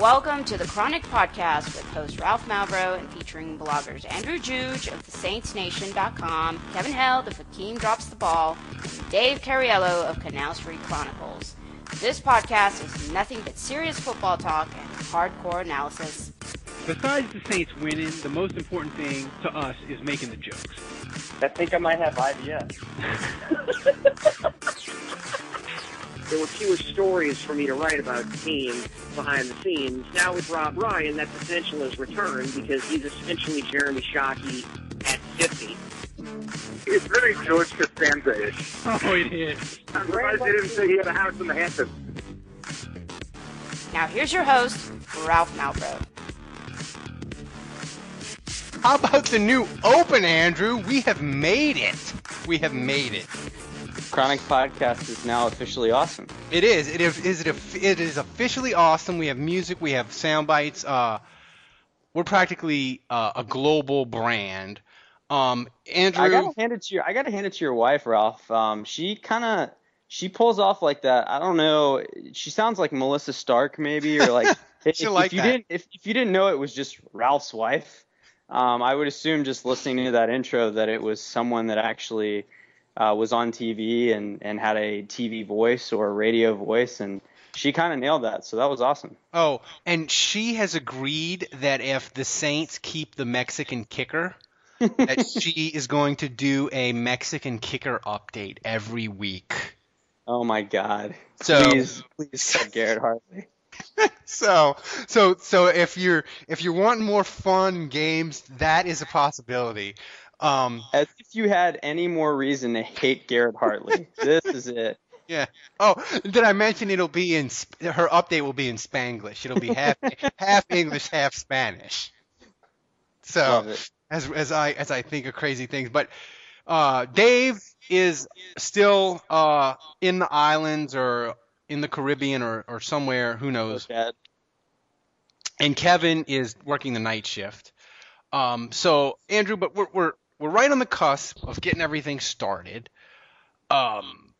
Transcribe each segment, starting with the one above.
Welcome to the Chronic Podcast with host Ralph Malbrough and featuring bloggers Andrew Juge of TheSaintsNation.com, Kevin Held of Hakeem Drops the Ball, and Dave Cariello of Canal Street Chronicles. This podcast is nothing but serious football talk and hardcore analysis. Besides the Saints winning, the most important thing to us is making the jokes. I think I might have IBS. there were fewer stories for me to write about the team behind the scenes. Now with Rob Ryan, that potential has returned because he's essentially Jeremy Shockey at 50. It's very George Costanza-ish. Oh, it is. I'm surprised they didn't say he had a house in the Hamptons. Now here's your host, Ralph Malbrough. How about the new Open, Andrew? We have made it. We have made it. Chronic Podcast is now officially awesome. It is. It is. Is it? It is officially awesome. We have music. We have sound bites. Uh, we're practically uh, a global brand. Um, Andrew, I gotta hand it to your. I gotta hand it to your wife, Ralph. Um, she kind of she pulls off like that. I don't know. She sounds like Melissa Stark, maybe, or like if, like if you that. didn't if, if you didn't know it was just Ralph's wife. Um, I would assume just listening to that intro that it was someone that actually uh, was on TV and, and had a TV voice or a radio voice, and she kind of nailed that. So that was awesome. Oh, and she has agreed that if the Saints keep the Mexican kicker, that she is going to do a Mexican kicker update every week. Oh my God! So- please, please, said Garrett Hartley. So, so, so if you're if you're wanting more fun games, that is a possibility. Um, As if you had any more reason to hate Garrett Hartley. this is it. yeah. Oh, did I mention it'll be in her update will be in Spanglish. It'll be half half English, half Spanish. So as as I as I think of crazy things, but uh, Dave is still uh, in the islands or in the Caribbean or, or somewhere. Who knows? And Kevin is working the night shift. Um, so Andrew, but we're we're we're right on the cusp of getting everything started. Um,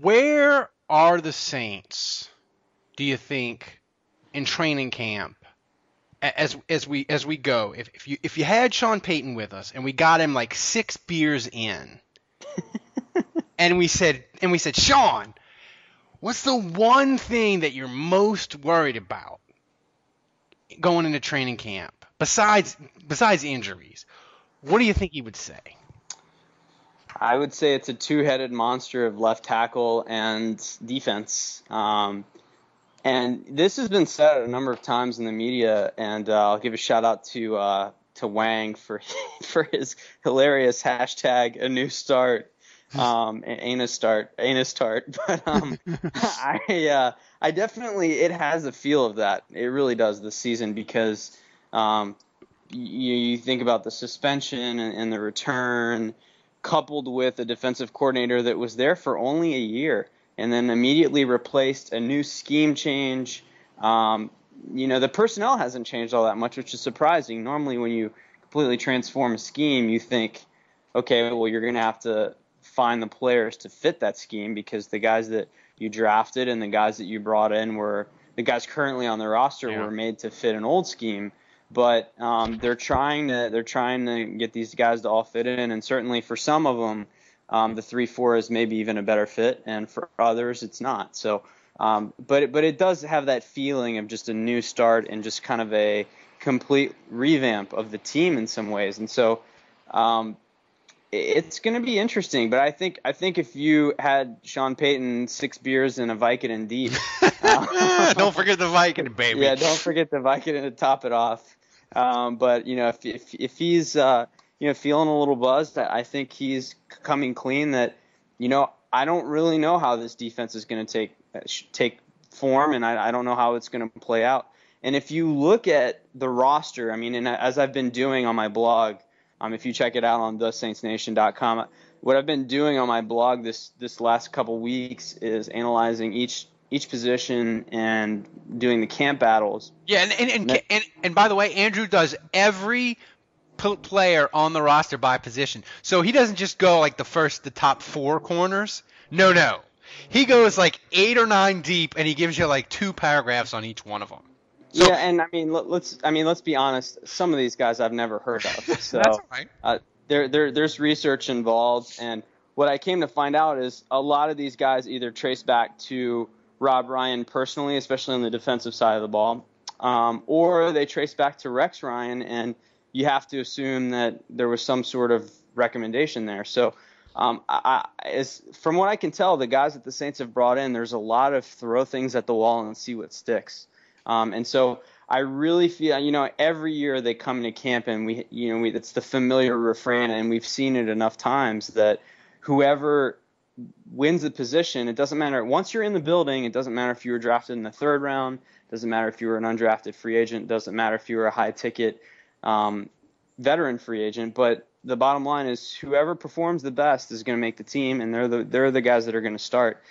where are the Saints? Do you think in training camp as as we as we go? If if you if you had Sean Payton with us and we got him like six beers in, and we said and we said Sean, what's the one thing that you're most worried about? going into training camp besides besides injuries what do you think he would say I would say it's a two-headed monster of left tackle and defense. Um, and this has been said a number of times in the media, and uh, I'll give a shout out to uh, to Wang for for his hilarious hashtag a new start. Um, ain't a start, ain't a start, but um, I uh, I definitely it has a feel of that. It really does this season because um, you, you think about the suspension and, and the return, coupled with a defensive coordinator that was there for only a year and then immediately replaced a new scheme change. Um, you know, the personnel hasn't changed all that much, which is surprising. Normally, when you completely transform a scheme, you think, okay, well, you're going to have to find the players to fit that scheme because the guys that you drafted and the guys that you brought in were the guys currently on the roster Yeah. were made to fit an old scheme but um, they're trying to they're trying to get these guys to all fit in, and certainly for some of them, um, the three four is maybe even a better fit, and for others it's not. So, um, but it, but it does have that feeling of just a new start and just kind of a complete revamp of the team in some ways, and so. Um, it's going to be interesting, but I think I think if you had Sean Payton six beers and a Vicodin deep, uh, don't forget the Viking baby yeah, don't forget the Vicodin to top it off. Um, but you know, if if if he's uh, you know feeling a little buzzed, I think he's coming clean that you know, I don't really know how this defense is going to take take form, and I, I don't know how it's going to play out. And if you look at the roster, I mean, and as I've been doing on my blog, um, if you check it out on thesaintsnation.com, what I've been doing on my blog this this last couple weeks is analyzing each each position and doing the camp battles. Yeah, and and and, and, and by the way, Andrew does every player on the roster by position. So he doesn't just go like the first, the top four corners. No, no. He goes like eight or nine deep, and he gives you like two paragraphs on each one of them. So, yeah, and I mean, let, us I mean, let's be honest. Some of these guys I've never heard of. So That's all right. Uh, there, there, there's research involved, and what I came to find out is a lot of these guys either trace back to Rob Ryan personally, especially on the defensive side of the ball, um, or they trace back to Rex Ryan, and you have to assume that there was some sort of recommendation there. So um, I, as, from what I can tell, the guys that the Saints have brought in, there's a lot of throw things at the wall and see what sticks. Um, and so I really feel, you know, every year they come into camp and we, you know, we, it's the familiar refrain, and we've seen it enough times that whoever wins the position, it doesn't matter. Once you're in the building, it doesn't matter if you were drafted in the third round, doesn't matter if you were an undrafted free agent, doesn't matter if you were a high ticket um, veteran free agent, but the bottom line is whoever performs the best is going to make the team, and they're the they're the guys that are going to start.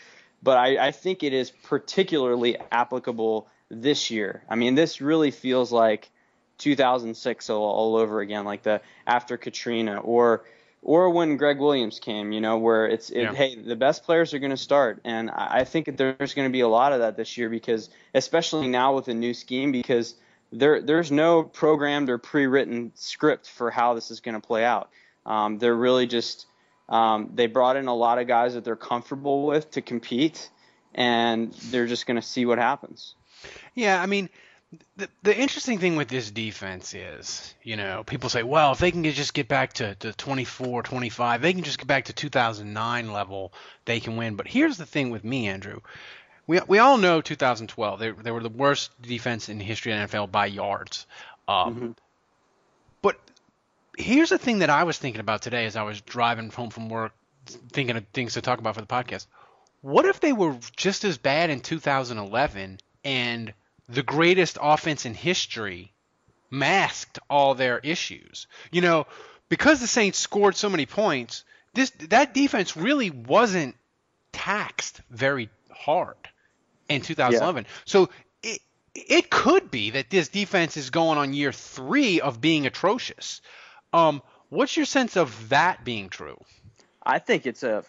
But I, I think it is particularly applicable this year. I mean, this really feels like 2006 all, all over again, like the after Katrina or or when Greg Williams came, you know, where it's it, yeah. hey, the best players are going to start, and I think there's going to be a lot of that this year because, especially now with a new scheme, because there there's no programmed or pre-written script for how this is going to play out. Um, they're really just um, they brought in a lot of guys that they're comfortable with to compete, and they're just going to see what happens. Yeah, I mean. The, the interesting thing with this defense is, you know, people say, well, if they can just get back to, to 24, 25, they can just get back to 2009 level, they can win. But here's the thing with me, Andrew we we all know 2012 they they were the worst defense in history of NFL by yards. Um, mm-hmm. But here's the thing that I was thinking about today as I was driving home from work, thinking of things to talk about for the podcast. What if they were just as bad in 2011 and the greatest offense in history masked all their issues? You know, because the Saints scored so many points, this that defense really wasn't taxed very hard in 2011. Yeah. So it it could be that this defense is going on year three of being atrocious. Um, what's your sense of that being true? I think it's a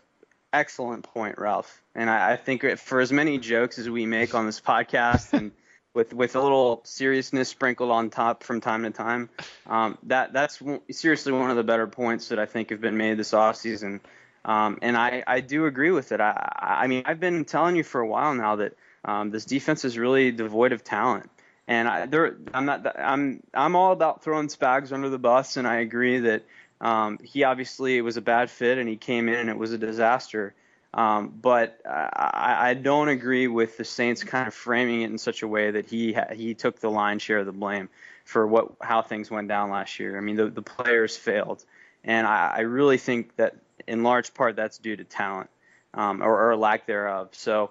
excellent point, Ralph. And I, I think for as many jokes as we make on this podcast and with with a little seriousness sprinkled on top from time to time, um, that that's seriously one of the better points that I think have been made this offseason. Um, and I, I do agree with it. I, I mean, I've been telling you for a while now that um, this defense is really devoid of talent. And I, I'm not. I'm. I'm all about throwing Spags under the bus, and I agree that um, he obviously was a bad fit, and he came in and it was a disaster. Um, but I, I don't agree with the Saints kind of framing it in such a way that he ha- he took the lion's share of the blame for what how things went down last year. I mean, the the players failed, and I, I really think that in large part that's due to talent um, or, or lack thereof. So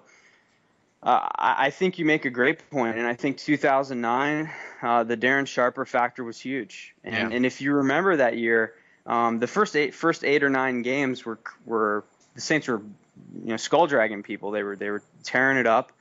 uh, I think you make a great point, and I think 2009, uh, the Darren Sharper factor was huge. And, yeah. and if you remember that year, um, the first eight first eight or nine games were were the Saints were you know skull dragging people. They were they were tearing it up.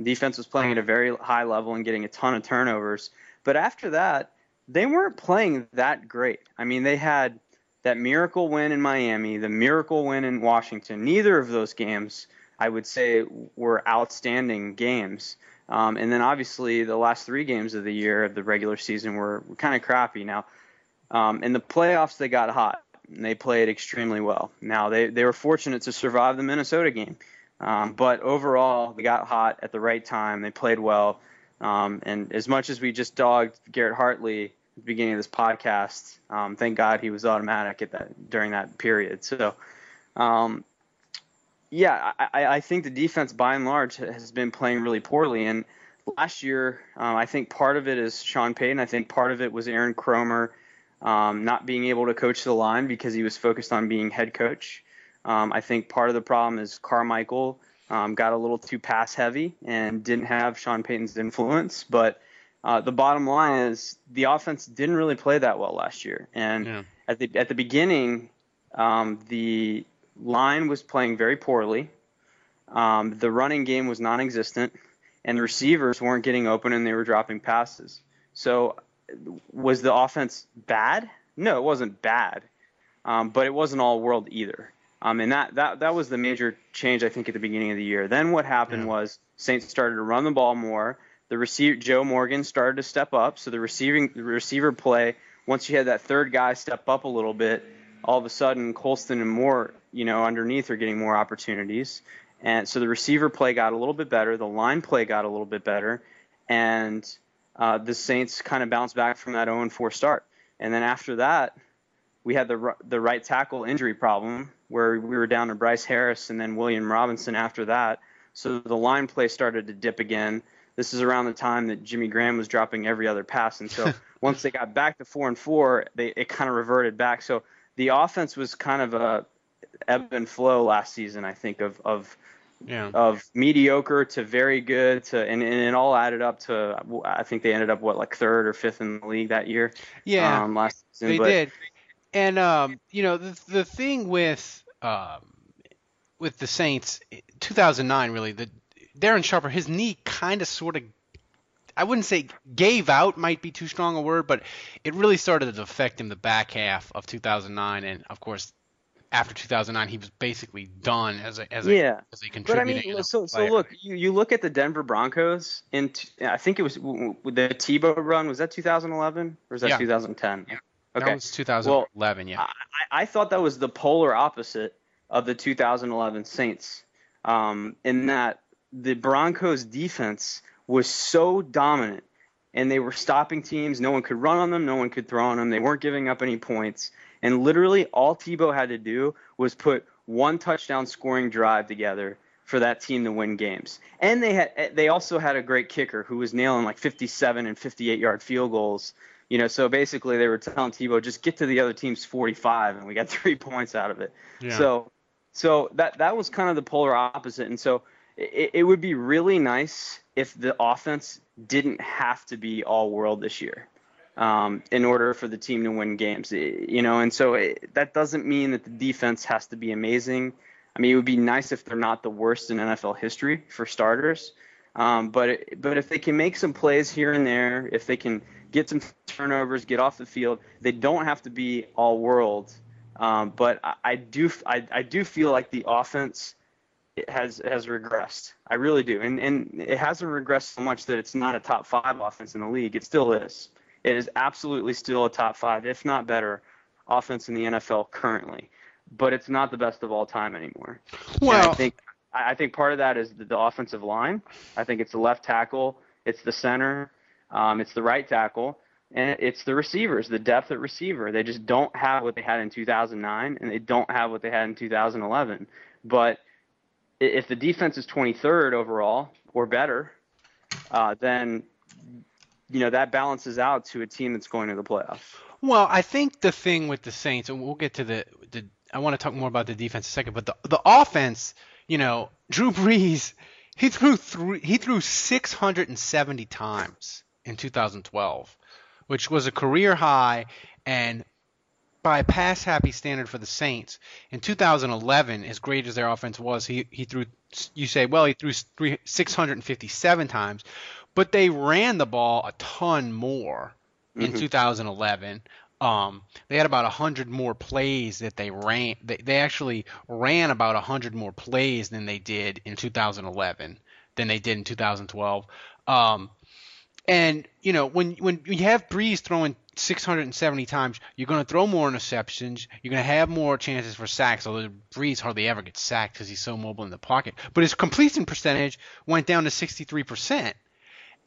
Defense was playing at a very high level and getting a ton of turnovers. But after that, they weren't playing that great. I mean, they had that miracle win in Miami, the miracle win in Washington. Neither of those games I would say were outstanding games. Um, and then obviously the last three games of the year of the regular season were, were kind of crappy. Now, um, in the playoffs they got hot and they played extremely well. Now they they were fortunate to survive the Minnesota game, um, but overall they got hot at the right time. They played well. Um, and as much as we just dogged Garrett Hartley at the beginning of this podcast, um, thank God he was automatic at that during that period. So um, yeah, I, I think the defense by and large has been playing really poorly. And last year, um, I think part of it is Sean Payton. I think part of it was Aaron Kromer um, not being able to coach the line because he was focused on being head coach. Um, I think part of the problem is Carmichael um, got a little too pass heavy and didn't have Sean Payton's influence. But uh, the bottom line is the offense didn't really play that well last year. And Yeah. at the at the beginning, um, the line was playing very poorly. Um, the running game was non-existent, and the receivers weren't getting open, and they were dropping passes. So, was the offense bad? No, it wasn't bad, um, but it wasn't all world either. Um, and that, that that was the major change I think at the beginning of the year. Then what happened was Saints started to run the ball more. The receiver Joe Morgan started to step up, so the receiving the receiver play. Once you had that third guy step up a little bit, all of a sudden Colston and Moore, you know, underneath are getting more opportunities. And so the receiver play got a little bit better, the line play got a little bit better, and uh, the Saints kind of bounced back from that 0-4 start. And then after that, we had the the right tackle injury problem where we were down to Bryce Harris and then William Robinson after that. So the line play started to dip again. This is around the time that Jimmy Graham was dropping every other pass, and so once they got back to four and four, they it kind of reverted back. So the offense was kind of a ebb and flow last season, I think, of of Yeah. of mediocre to very good to and, and it all added up to I think they ended up what like third or fifth in the league that year. Yeah. um, last season. They but, did, and um, you know the the thing with um, with the Saints, 2009 really the Darren Sharper his knee kind of sort of I wouldn't say gave out might be too strong a word, but it really started to affect him the back half of 2009, and of course after 2009 he was basically done as a as a Yeah. as a But I contributing. mean, so so player. look, you, you look at the Denver Broncos in t- I think it was w- w- the Tebow run was that 2011 or was that Yeah. 2010? that Okay. was 2011, yeah. I, I thought that was the polar opposite of the 2011 Saints, um, in that the Broncos defense was so dominant and they were stopping teams. No one could run on them, no one could throw on them. They weren't giving up any points. And literally, all Tebow had to do was put one touchdown scoring drive together for that team to win games. And they had they also had a great kicker who was nailing like 57 and 58 yard field goals. You know, so basically they were telling Tebow just get to the other team's 45 and we got 3 points out of it. Yeah. So so that that was kind of the polar opposite and so it, it would be really nice if the offense didn't have to be all world this year um, in order for the team to win games. Eh, You know, and so it, that doesn't mean that the defense has to be amazing. I mean, it would be nice if they're not the worst in NFL history for starters. Um, but but if they can make some plays here and there, if they can get some turnovers, get off the field, they don't have to be all world. Um, but I, I do I, I do feel like the offense has has regressed. I really do, and and it hasn't regressed so much that it's not a top five offense in the league. It still is. It is absolutely still a top five, if not better, offense in the NFL currently. But it's not the best of all time anymore. And I think I I think part of that is the, the offensive line. I think it's the left tackle, it's the center, um, it's the right tackle, and it's the receivers, the depth at receiver. They just don't have what they had in 2009, and they don't have what they had in 2011. But if the defense is 23rd overall or better, uh, then you know that balances out to a team that's going to the playoffs. Well, I think the thing with the Saints, and we'll get to the, the I want to talk more about the defense in a second, but the the offense, you know, Drew Brees, he threw three, he threw 670 times in 2012, which was a career high, and by pass happy standard for the Saints in 2011, as great as their offense was, he he threw. You say, well, he threw three, 657 times, but they ran the ball a ton more in Mhm. 2011. Um, they had about 100 more plays that they ran. They, they actually ran about 100 more plays than they did in 2011 than they did in 2012. Um, and you know when when you have Brees throwing 670 times, you're going to throw more interceptions. You're going to have more chances for sacks. Although Brees hardly ever gets sacked because he's so mobile in the pocket. But his completion percentage went down to 63%.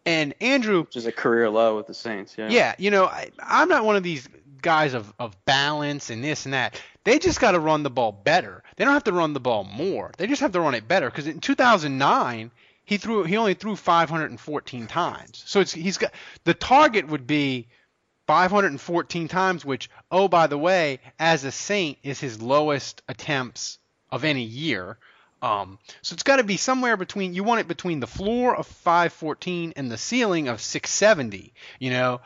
And Andrew, which is a career low with the Saints. Yeah. yeah, you know, I, I'm not one of these guys of, of balance and this and that. They just got to run the ball better. They don't have to run the ball more. They just have to run it better. Because in 2009, he threw he only threw 514 times. So it's he's got the target would be 514 times, which oh by the way, as a Saint is his lowest attempts of any year. Um, so it's got to be somewhere between you want it between the floor of 514 and the ceiling of 670. You know.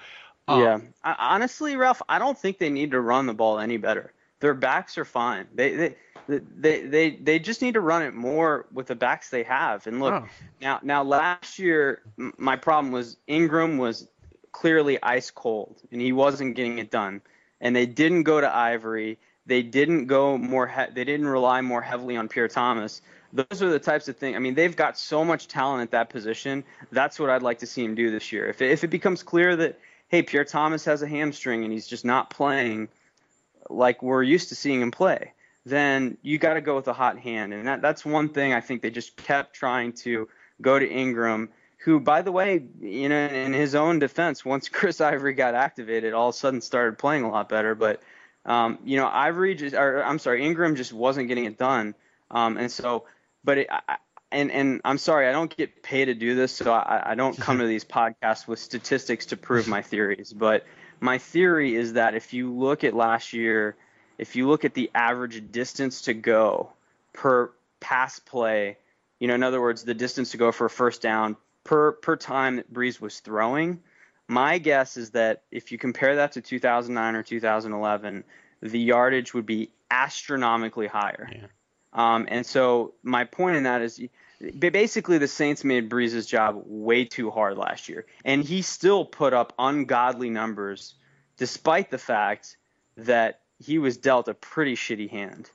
Um, yeah. I, honestly, Ralph, I don't think they need to run the ball any better. Their backs are fine. They they they they, they just need to run it more with the backs they have. And look, oh. now now last year my problem was Ingram was clearly ice cold and he wasn't getting it done. And they didn't go to Ivory. They didn't go more. He- they didn't rely more heavily on Pierre Thomas. Those are the types of things. I mean, they've got so much talent at that position. That's what I'd like to see him do this year. If it, if it becomes clear that hey, Pierre Thomas has a hamstring and he's just not playing like we're used to seeing him play, then you got to go with a hot hand. And that, that's one thing I think they just kept trying to go to Ingram, who, by the way, you know, in his own defense, once Chris Ivory got activated, all of a sudden started playing a lot better. But um, you know, Ivory just, or I'm sorry, Ingram just wasn't getting it done. Um, and so, but it, I, and and I'm sorry, I don't get paid to do this, so I, I don't come to these podcasts with statistics to prove my theories. But my theory is that if you look at last year, if you look at the average distance to go per pass play, you know, in other words, the distance to go for a first down per per time that Brees was throwing, my guess is that if you compare that to 2009 or 2011, the yardage would be astronomically higher. Yeah. Um, and so my point in that is basically the Saints made Brees's job way too hard last year, and he still put up ungodly numbers, despite the fact that he was dealt a pretty shitty hand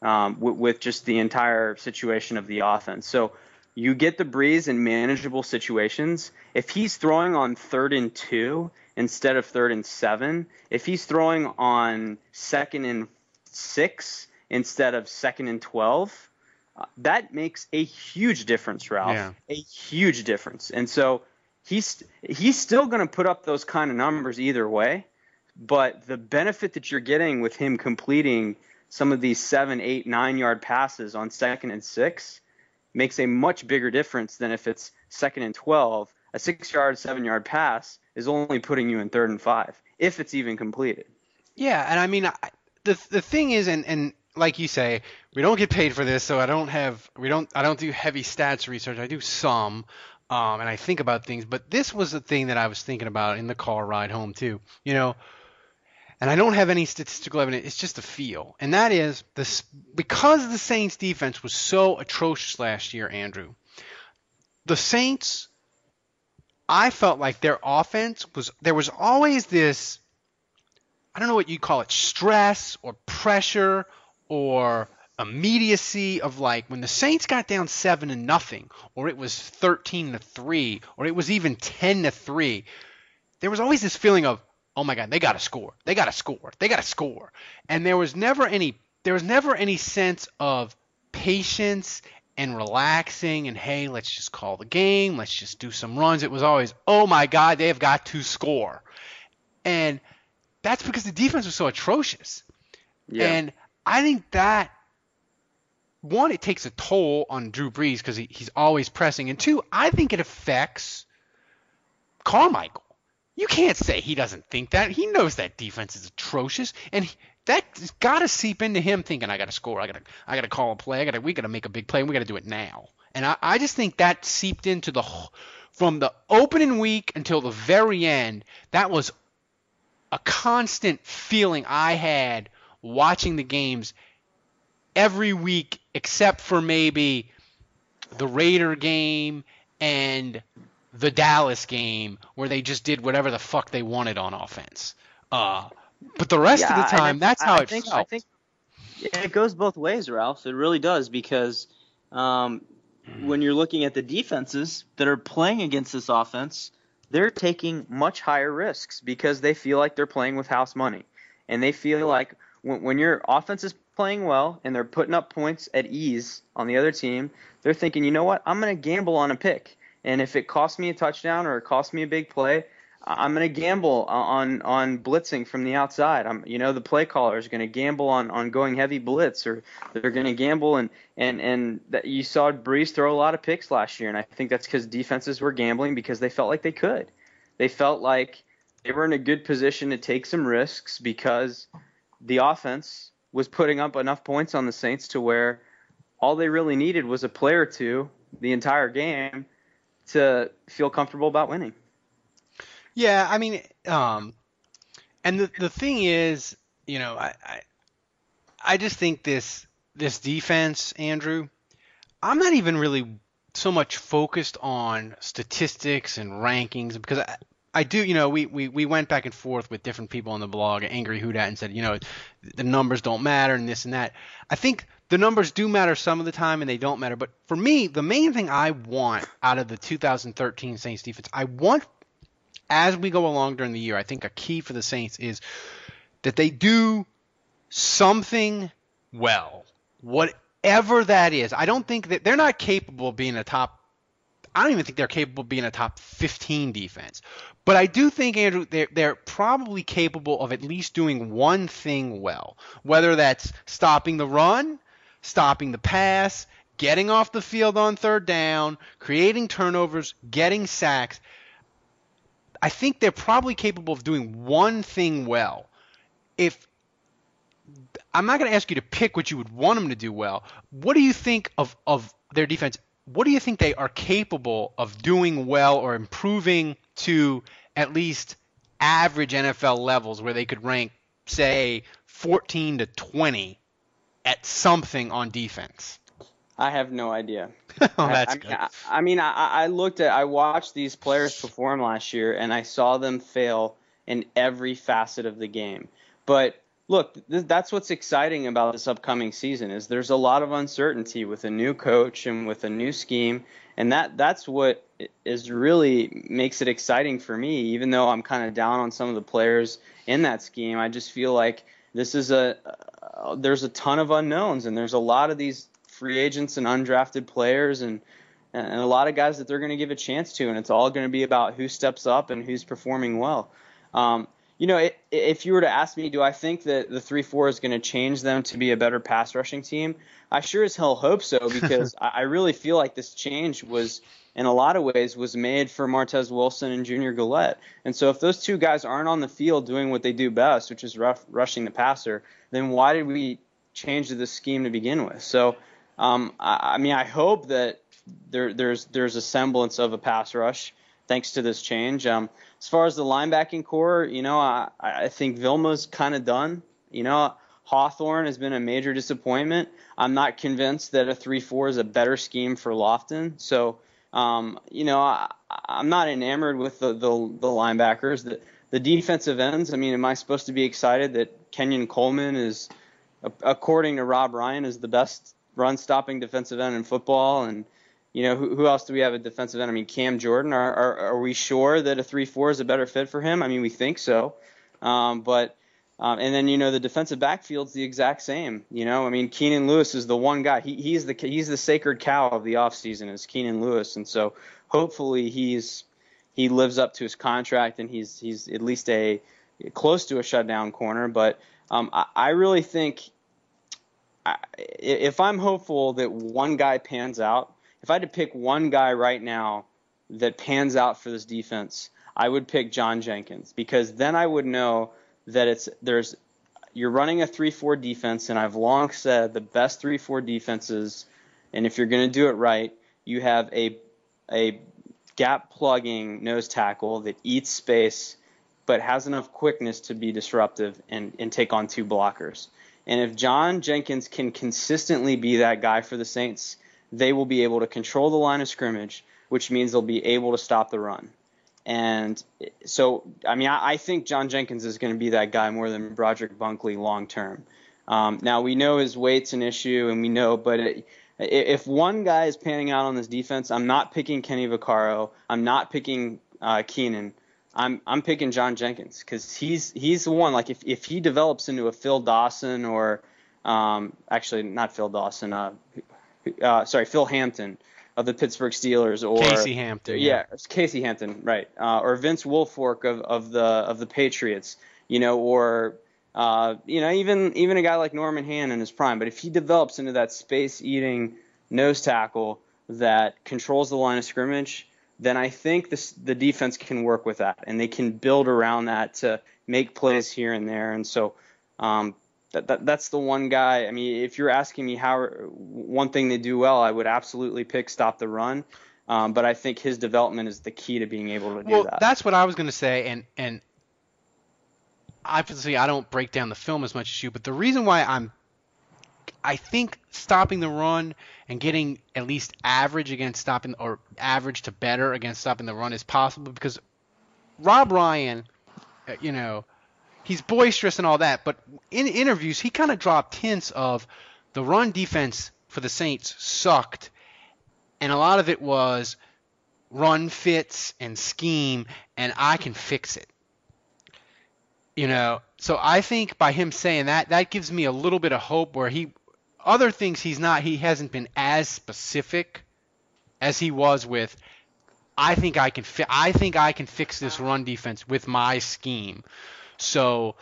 um, with, with, just the entire situation of the offense. So you get the Brees in manageable situations. If he's throwing on third and two instead of third and seven, if he's throwing on second and six instead of second and twelve uh, that makes a huge difference, Ralph. Yeah. A huge difference. And so he's he's still going to put up those kind of numbers either way. But the benefit that you're getting with him completing some of these seven, eight, nine yard passes on second and six makes a much bigger difference than if it's second and 12. A six yard, seven yard pass is only putting you in third and five, if it's even completed. Yeah. And I mean, the, the thing is, and, and like you say, we don't get paid for this, so I don't have we don't I don't do heavy stats research. I do some, um, and I think about things. But this was the thing that I was thinking about in the car ride home too. You know, and I don't have any statistical evidence. It's just a feel, and that is this because the Saints defense was so atrocious last year, Andrew. The Saints, I felt like their offense was there was always this. I don't know what you call it, stress or pressure or immediacy of like when the Saints got down seven to nothing, or it was thirteen to three, or it was even ten to three, there was always this feeling of, oh my God, they got to score, they got to score, they got to score, and there was never any there was never any sense of patience and relaxing and hey, let's just call the game, let's just do some runs. It was always, oh my God, they have got to score, and that's because the defense was so atrocious. Yeah. And I think that one, it takes a toll on Drew Brees because he, he's always pressing, and two, I think it affects Carmichael. You can't say he doesn't think that. He knows that defense is atrocious, and he, that's got to seep into him thinking, "I got to score. I got to, I got to call a play. I got to, we got to make a big play. and We got to do it now." And I, I just think that seeped into the from the opening week until the very end. That was a constant feeling I had watching the games every week except for maybe the Raider game and the Dallas game where they just did whatever the fuck they wanted on offense. Uh, but the rest yeah, of the time, that's how I it think, felt. I think it goes both ways, Ralph. It really does because um, when you're looking at the defenses that are playing against this offense, they're taking much higher risks because they feel like they're playing with house money, and they feel like when, when your offense is playing well and they're putting up points at ease on the other team, they're thinking, you know what, I'm going to gamble on a pick. And if it costs me a touchdown or it costs me a big play, I'm going to gamble on on blitzing from the outside. I'm, you know, the play caller is going to gamble on, on going heavy blitz, or they're going to gamble and and and that you saw Brees throw a lot of picks last year, and I think that's because defenses were gambling because they felt like they could. They felt like they were in a good position to take some risks because the offense was putting up enough points on the Saints to where all they really needed was a play or two the entire game to feel comfortable about winning. Yeah, I mean, um, and the the thing is, you know, I, I I just think this this defense, Andrew, I'm not even really so much focused on statistics and rankings because I, I do, you know, we, we, we went back and forth with different people on the blog, Angry Houdat, and said, you know, the numbers don't matter and this and that. I think the numbers do matter some of the time and they don't matter. But for me, the main thing I want out of the 2013 Saints defense, I want as we go along during the year, I think a key for the Saints is that they do something well, whatever that is. I don't think that they're not capable of being a top. I don't even think they're capable of being a top 15 defense. But I do think, Andrew, they're, they're probably capable of at least doing one thing well, whether that's stopping the run, stopping the pass, getting off the field on third down, creating turnovers, getting sacks. I think they're probably capable of doing one thing well. If I'm not going to ask you to pick what you would want them to do well. What do you think of, of their defense? What do you think they are capable of doing well or improving to at least average NFL levels where they could rank, say, 14 to 20 at something on defense? I have no idea. oh, that's I, I good. mean, I, I mean, I, I looked at, I watched these players perform last year, and I saw them fail in every facet of the game. But look, th- that's what's exciting about this upcoming season is there's a lot of uncertainty with a new coach and with a new scheme, and that that's what is really makes it exciting for me. Even though I'm kind of down on some of the players in that scheme, I just feel like this is a there's a ton of unknowns, and there's a lot of these free agents and undrafted players and and a lot of guys that they're going to give a chance to, and it's all going to be about who steps up and who's performing well. Um, you know, if you were to ask me, do I think that the three four is going to change them to be a better pass rushing team? I sure as hell hope so because I really feel like this change was, in a lot of ways, was made for Martez Wilson and Junior Galette. And so if those two guys aren't on the field doing what they do best, which is rough, rushing the passer, then why did we change the scheme to begin with? So, um, I, I mean, I hope that there, there's there's a semblance of a pass rush thanks to this change. Um, as far as the linebacking corps, you know, I, I think Vilma's kind of done. You know, Hawthorne has been a major disappointment. I'm not convinced that a 3-4 is a better scheme for Lofton. So, um, you know, I, I'm not enamored with the, the, the linebackers. The, the defensive ends, I mean, am I supposed to be excited that Kenyon Coleman is, according to Rob Ryan, is the best run-stopping defensive end in football? And you know, who, who else do we have a defensive end? I mean, Cam Jordan. Are, are, are we sure that a three-four is a better fit for him? I mean, we think so. Um, but um, and then you know the defensive backfield's the exact same. You know, I mean, Keenan Lewis is the one guy. He, he's the he's the sacred cow of the offseason is Keenan Lewis, and so hopefully he's he lives up to his contract and he's he's at least a close to a shutdown corner. But um, I, I really think I, if I'm hopeful that one guy pans out if I had to pick one guy right now that pans out for this defense, I would pick John Jenkins because then I would know that it's there's you're running a 3-4 defense and I've long said the best 3-4 defenses and if you're going to do it right, you have a a gap plugging nose tackle that eats space but has enough quickness to be disruptive and, and take on two blockers. And if John Jenkins can consistently be that guy for the Saints, they will be able to control the line of scrimmage, which means they'll be able to stop the run. And so, I mean, I, I think John Jenkins is going to be that guy more than Broderick Bunkley long term. Um, now we know his weight's an issue, and we know, but it, if one guy is panning out on this defense, I'm not picking Kenny Vaccaro. I'm not picking uh, Keenan. I'm I'm picking John Jenkins because he's he's the one. Like if if he develops into a Phil Dawson or um, actually not Phil Dawson, uh, uh, sorry, Phil Hampton of the Pittsburgh Steelers, or Casey Hampton, yeah, yeah Casey Hampton, right, uh, or Vince Wilfork of, of the of the Patriots, you know, or uh, you know, even even a guy like Norman Hand in his prime. But if he develops into that space-eating nose tackle that controls the line of scrimmage, then I think this, the defense can work with that, and they can build around that to make plays here and there. And so, um, that, that that's the one guy. I mean, if you're asking me how one thing they do well, I would absolutely pick stop the run. Um, but I think his development is the key to being able to do well, that. that's what I was going to say, and and obviously I don't break down the film as much as you, but the reason why I'm I think stopping the run and getting at least average against stopping or average to better against stopping the run is possible because Rob Ryan, uh, you know, he's boisterous and all that, but in interviews he kind of dropped hints of the run defense for the Saints sucked, and a lot of it was run fits and scheme, and I can fix it. You know, so I think by him saying that, that gives me a little bit of hope where he other things he's not he hasn't been as specific as he was with I think I can fi- I think I can fix this run defense with my scheme. So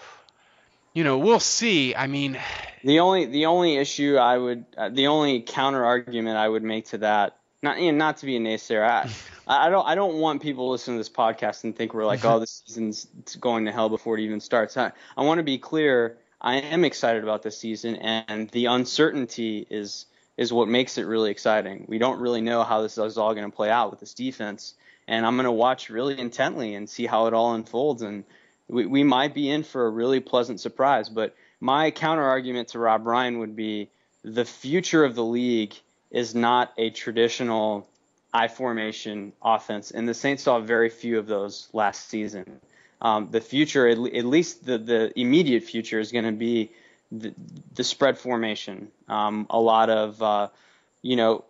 you know, we'll see. I mean, the only the only issue I would uh, the only counter argument I would make to that not you know, not to be a naysayer. I, I don't I don't want people listening to this podcast and think we're like, oh, this season's going to hell before it even starts. I, I want to be clear. I am excited about this season, and the uncertainty is is what makes it really exciting. We don't really know how this is all going to play out with this defense, and I'm going to watch really intently and see how it all unfolds. And we, we might be in for a really pleasant surprise. But my counter argument to Rob Ryan would be the future of the league is not a traditional I formation offense, and the Saints saw very few of those last season um, the future, at, at, least the, the immediate future, is going to be the, the, spread formation. Um, a lot of, uh, you know,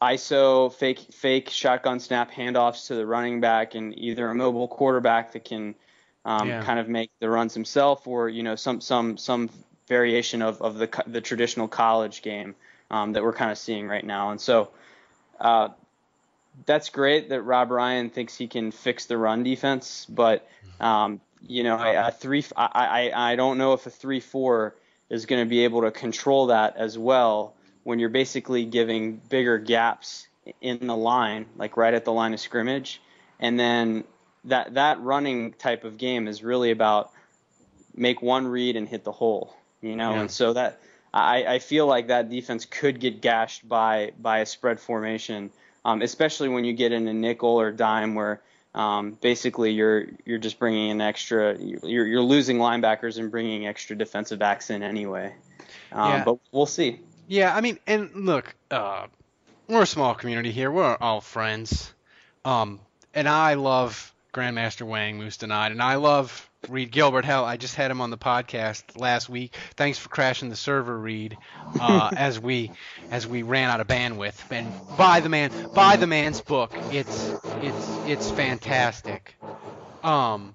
ISO, fake, fake shotgun snap handoffs to the running back, and either a mobile quarterback that can um, yeah. kind of make the runs himself, or you know, some some some variation of, of the the traditional college game um, that we're kind of seeing right now. And so, uh, that's great that Rob Ryan thinks he can fix the run defense, but um, you know, a, a three, I, I, I don't know if a three four is going to be able to control that as well when you're basically giving bigger gaps in the line, like right at the line of scrimmage, and then that that running type of game is really about make one read and hit the hole, you know, yeah. and so that I, I feel like that defense could get gashed by by a spread formation um, especially when you get in a nickel or dime where um, basically you're you're just bringing in extra you're you're losing linebackers and bringing extra defensive backs in anyway. Um, yeah. But we'll see. Yeah, I mean, and look, uh, we're a small community here. We're all friends, um, and I love Grandmaster Wang Moose Denied, and I love Reed Gilbert. Hell, I just had him on the podcast last week. Thanks for crashing the server, Reed. Uh, as we as we ran out of bandwidth. And buy the man, buy the man's book. It's it's it's fantastic. Um,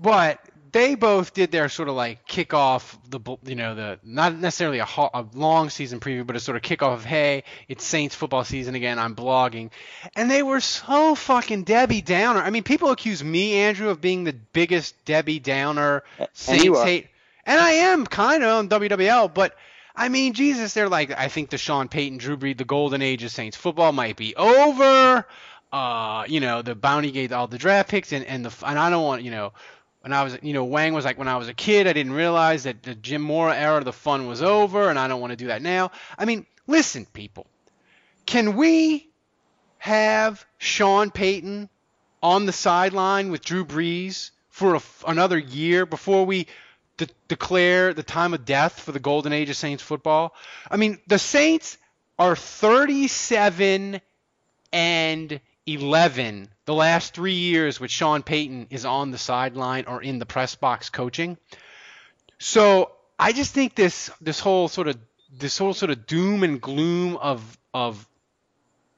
but they both did their sort of like kick off the you know the not necessarily a, a, long season preview, but a sort of kickoff of hey, it's Saints football season again. I'm blogging, and they were so fucking Debbie Downer. I mean, people accuse me, Andrew, of being the biggest Debbie Downer Saints hate, and I am kind of on WWL, but. I mean, Jesus, they're like, I think the Sean Payton, Drew Brees, the golden age of Saints football might be over. Uh, you know, the bounty gate, all the draft picks, and and the and I don't want, you know, when I was, you know, Wang was like, when I was a kid, I didn't realize that the Jim Mora era, the fun was over, and I don't want to do that now. I mean, listen, people, can we have Sean Payton on the sideline with Drew Brees for a, another year before we de- declare the time of death for the golden age of Saints football? I mean, the Saints are 37 and 11 the last three years with Sean Payton is on the sideline or in the press box coaching. So I just think this this whole sort of this whole sort of doom and gloom of of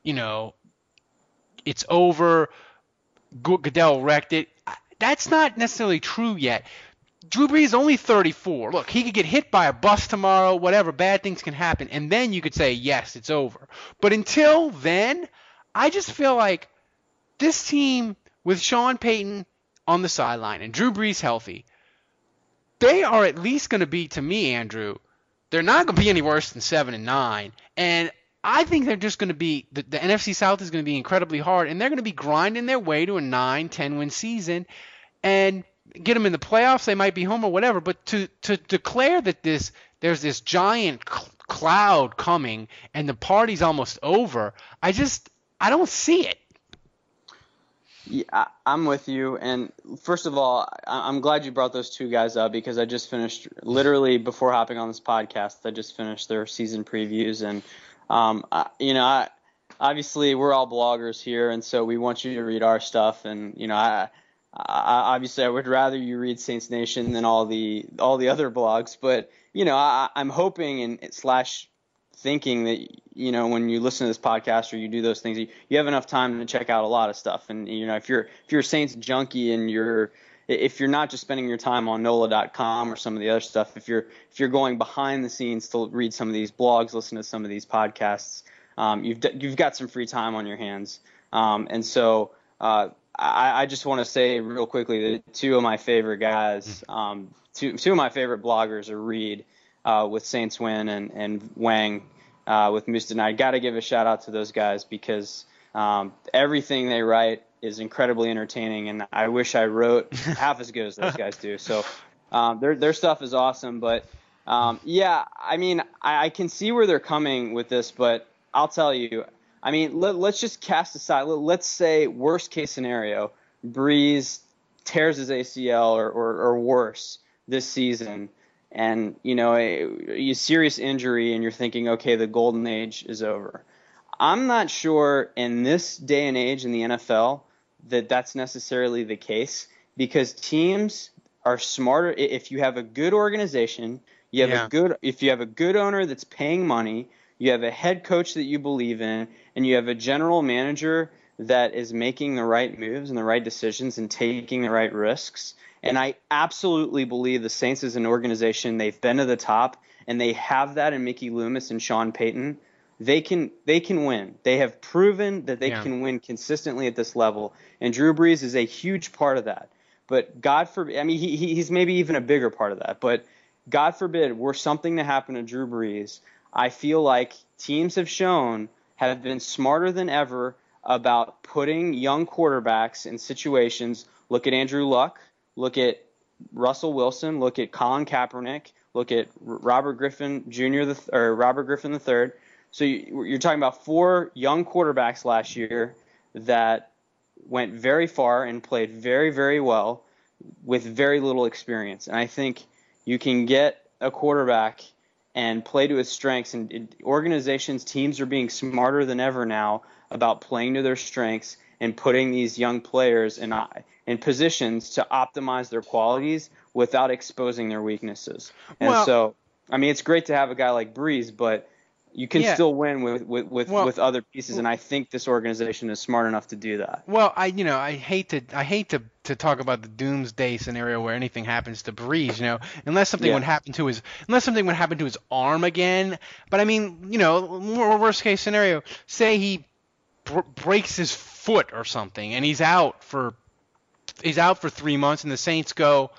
you know it's over. Goodell wrecked it. That's not necessarily true yet. Drew Brees is only 34. Look, he could get hit by a bus tomorrow, whatever, bad things can happen. And then you could say, yes, it's over. But until then, I just feel like this team with Sean Payton on the sideline and Drew Brees healthy, they are at least going to be to me, Andrew. They're not going to be any worse than seven and nine, and I think they're just going to be the, the NFC South is going to be incredibly hard, and they're going to be grinding their way to a nine, ten win season, and get them in the playoffs, they might be home or whatever. But to to declare that this there's this giant cl- cloud coming and the party's almost over, I just I don't see it. Yeah, I'm with you. And first of all, I'm glad you brought those two guys up because I just finished literally before hopping on this podcast. I just finished their season previews, and um, I, you know, I, obviously we're all bloggers here, and so we want you to read our stuff. And you know, I, I obviously I would rather you read Saints Nation than all the all the other blogs, but you know, I, I'm hoping and slash thinking that you know when you listen to this podcast or you do those things, you, you have enough time to check out a lot of stuff. And you know, if you're if you're a Saints junkie and you're if you're not just spending your time on NOLA.com or some of the other stuff, if you're if you're going behind the scenes to read some of these blogs, listen to some of these podcasts, um, you've you've got some free time on your hands. Um, and so uh, I, I just want to say real quickly that two of my favorite guys, um, two two of my favorite bloggers are Reed uh, with Saints Win and and Wang uh, with Moose Denied. Got to give a shout out to those guys because um, everything they write is incredibly entertaining, and I wish I wrote half as good as those guys do. So um, their their stuff is awesome, but um, yeah, I mean I, I can see where they're coming with this, but I'll tell you, I mean let, us just cast aside. Let, us say worst case scenario, Brees tears his ACL or, or, or worse this season and you know a, a, serious injury and you're thinking okay the golden age is over i'm not sure in this day and age in the nfl that that's necessarily the case because teams are smarter if you have a good organization you have Yeah. a good if you have a good owner that's paying money you have a head coach that you believe in and you have a general manager that is making the right moves and the right decisions and taking the right risks and I absolutely believe the Saints is an organization, they've been to the top and they have that in Mickey Loomis and Sean Payton. They can they can win. They have proven that they Yeah. can win consistently at this level. And Drew Brees is a huge part of that. But God forbid I mean he, he he's maybe even a bigger part of that. But God forbid were something to happen to Drew Brees, I feel like teams have shown have been smarter than ever about putting young quarterbacks in situations. Look at Andrew Luck. Look at Russell Wilson. Look at Colin Kaepernick. Look at Robert Griffin Jr. Or Robert Griffin third. So you, you're talking about four young quarterbacks last year that went very far and played very very well with very little experience. And I think you can get a quarterback and play to his strengths. And organizations, teams are being smarter than ever now about playing to their strengths and putting these young players in uh, in positions to optimize their qualities without exposing their weaknesses. And Well- so, I mean, it's great to have a guy like Brees, but you can Yeah. still win with with with, Well- with other pieces. And I think this organization is smart enough to do that. Well, I you know I hate to I hate to to talk about the doomsday scenario where anything happens to Brees, you know, unless something Yeah. would happen to his unless something would happen to his arm again. But I mean, you know, more worst case scenario, say he br- breaks his foot or something and he's out for he's out for three months and the Saints go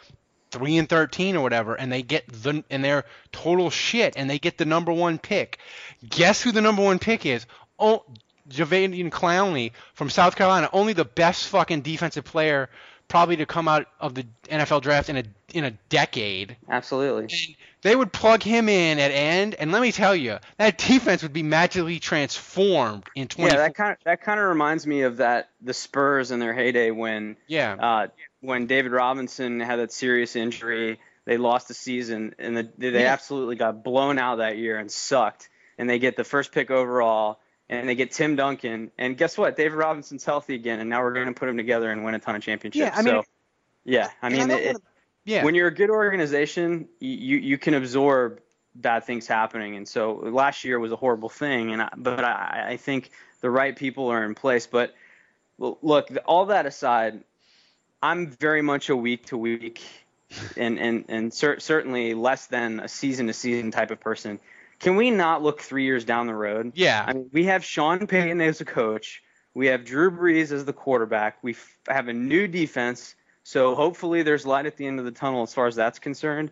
three and thirteen or whatever, and they get the and they're total shit, and they get the number one pick. Guess who the number one pick is? Oh, Jadeveon Clowney from South Carolina, only the best fucking defensive player probably to come out of the NFL draft in a in a decade. Absolutely. They would plug him in at end, and let me tell you, that defense would be magically transformed in 20. Yeah, that kind of that kind of reminds me of that the Spurs in their heyday when Yeah. uh, when David Robinson had that serious injury, they lost the season and the, they Yeah. absolutely got blown out that year and sucked. And they get the first pick overall, and they get Tim Duncan. And guess what? David Robinson's healthy again, and now we're going to put them together and win a ton of championships. Yeah, I mean- so, yeah, I mean, don't it, wanna- yeah. when you're a good organization, you you can absorb bad things happening. And so last year was a horrible thing, and I, but I, I think the right people are in place. But look, all that aside, I'm very much a week to week, and and and cer- certainly less than a season to season type of person. Can we not look three years down the road? Yeah. I mean, we have Sean Payton as a coach. We have Drew Brees as the quarterback. We f- have a new defense. So hopefully there's light at the end of the tunnel as far as that's concerned.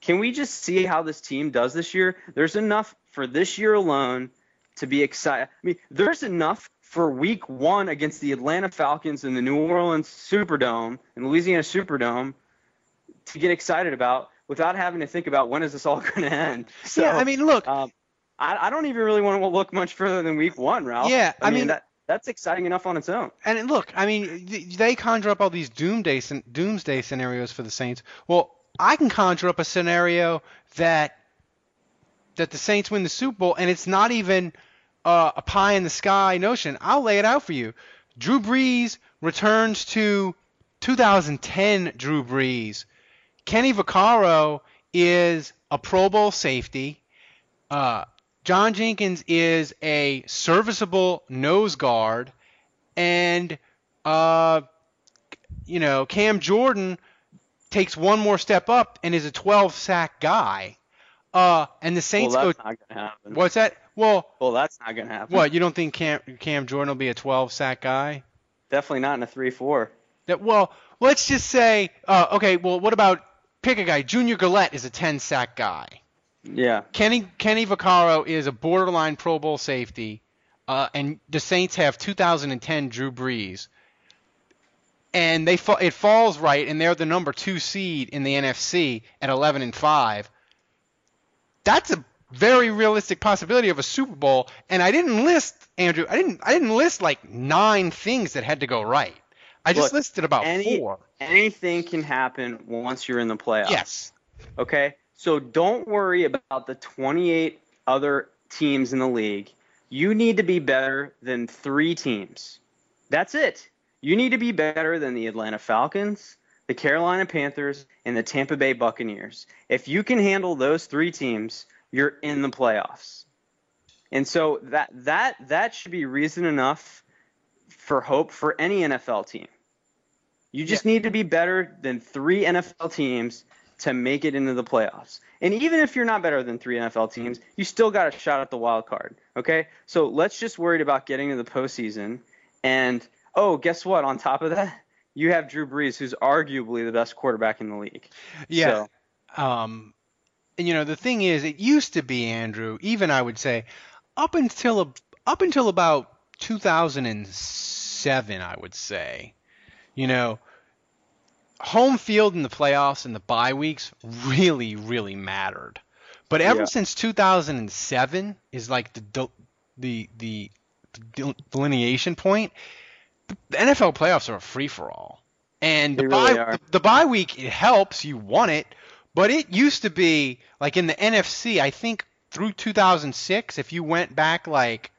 Can we just see how this team does this year? There's enough for this year alone to be excited. I mean, there's enough for week one against the Atlanta Falcons in the New Orleans Superdome and Louisiana Superdome to get excited about without having to think about when is this all going to end. So, yeah, I mean, look, um, I, I don't even really want to look much further than week one, Ralph. Yeah, I, I mean, mean- that that's exciting enough on its own. And look, I mean, they conjure up all these doomsday doomsday scenarios for the Saints. Well, I can conjure up a scenario that that the Saints win the Super Bowl, and it's not even uh, a pie in the sky notion. I'll lay it out for you. Drew Brees returns to 2010 Drew Brees. Kenny Vaccaro is a Pro Bowl safety. Uh, John Jenkins is a serviceable nose guard, and uh, you know Cam Jordan takes one more step up and is a 12 sack guy. Uh, and the Saints well, go. not to happen. What's that? Well, Well, that's not going to happen. what you don't think Cam Cam Jordan will be a 12 sack guy? Definitely not in a three-four. That well, let's just say, uh, okay. Well, what about pick a guy? Junior Galette is a 10 sack guy. Yeah. Kenny Kenny Vaccaro is a borderline Pro Bowl safety, uh, and the Saints have 2010 Drew Brees, and they fa- it falls right, and they're the number two seed in the NFC at 11 and five. That's a very realistic possibility of a Super Bowl, and I didn't list Andrew. I didn't I didn't list like nine things that had to go right. I just Look, listed about any- four. Anything can happen once you're in the playoffs. Yes. Okay? So don't worry about the 28 other teams in the league. You need to be better than three teams. That's it. You need to be better than the Atlanta Falcons, the Carolina Panthers, and the Tampa Bay Buccaneers. If you can handle those three teams, you're in the playoffs. And so that that that should be reason enough for hope for any NFL team. You just need to be better than three NFL teams to make it into the playoffs. And even if you're not better than three NFL teams, you still got a shot at the wild card. Okay? So let's just worry about getting to the postseason. And oh, guess what? On top of that, you have Drew Brees, who's arguably the best quarterback in the league. Yeah. So, Um, and you know the thing is, it used to be Andrew. Even I would say, up until up until about 2007, I would say, you know, home field in the playoffs and the bye weeks really, really mattered. But ever Yeah. since 2007 is like the the the, the delineation point. The NFL playoffs are a free for all. And the They bye are. the, the bye week it helps you won it, but it used to be like in the NFC, I think through 2006 if you went back like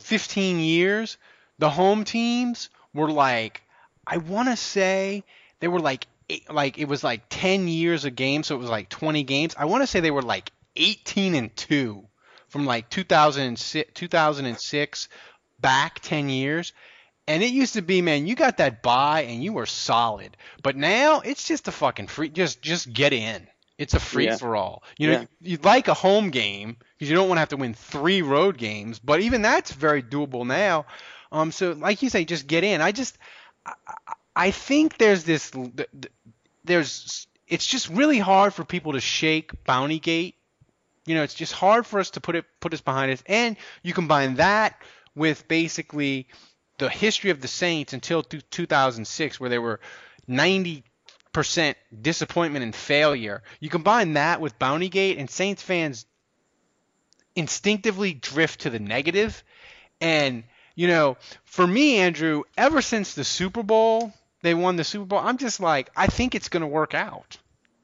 15 years, the home teams were like I want to say they were like eight, like it was like 10 years a game, so it was like 20 games. I want to say they were like 18 and 2 from like 2006, 2006 back 10 years. And it used to be, man, you got that bye and you were solid. But now it's just a fucking free, just just get in. It's a free Yeah. for all. You know, Yeah. you'd like a home game because you don't want to have to win three road games. But even that's very doable now. Um, so like you say, just get in. I just, I, I- think there's this, th- th- there's, it's just really hard for people to shake Bounty Gate you know, it's just hard for us to put it put us behind us. And you combine that with basically the history of the Saints until two- 2006, where they were 90% disappointment and failure. You combine that with Bountygate, and Saints fans instinctively drift to the negative. And you know, for me, Andrew, ever since the Super Bowl, they won the Super Bowl. I'm just like, I think it's going to work out.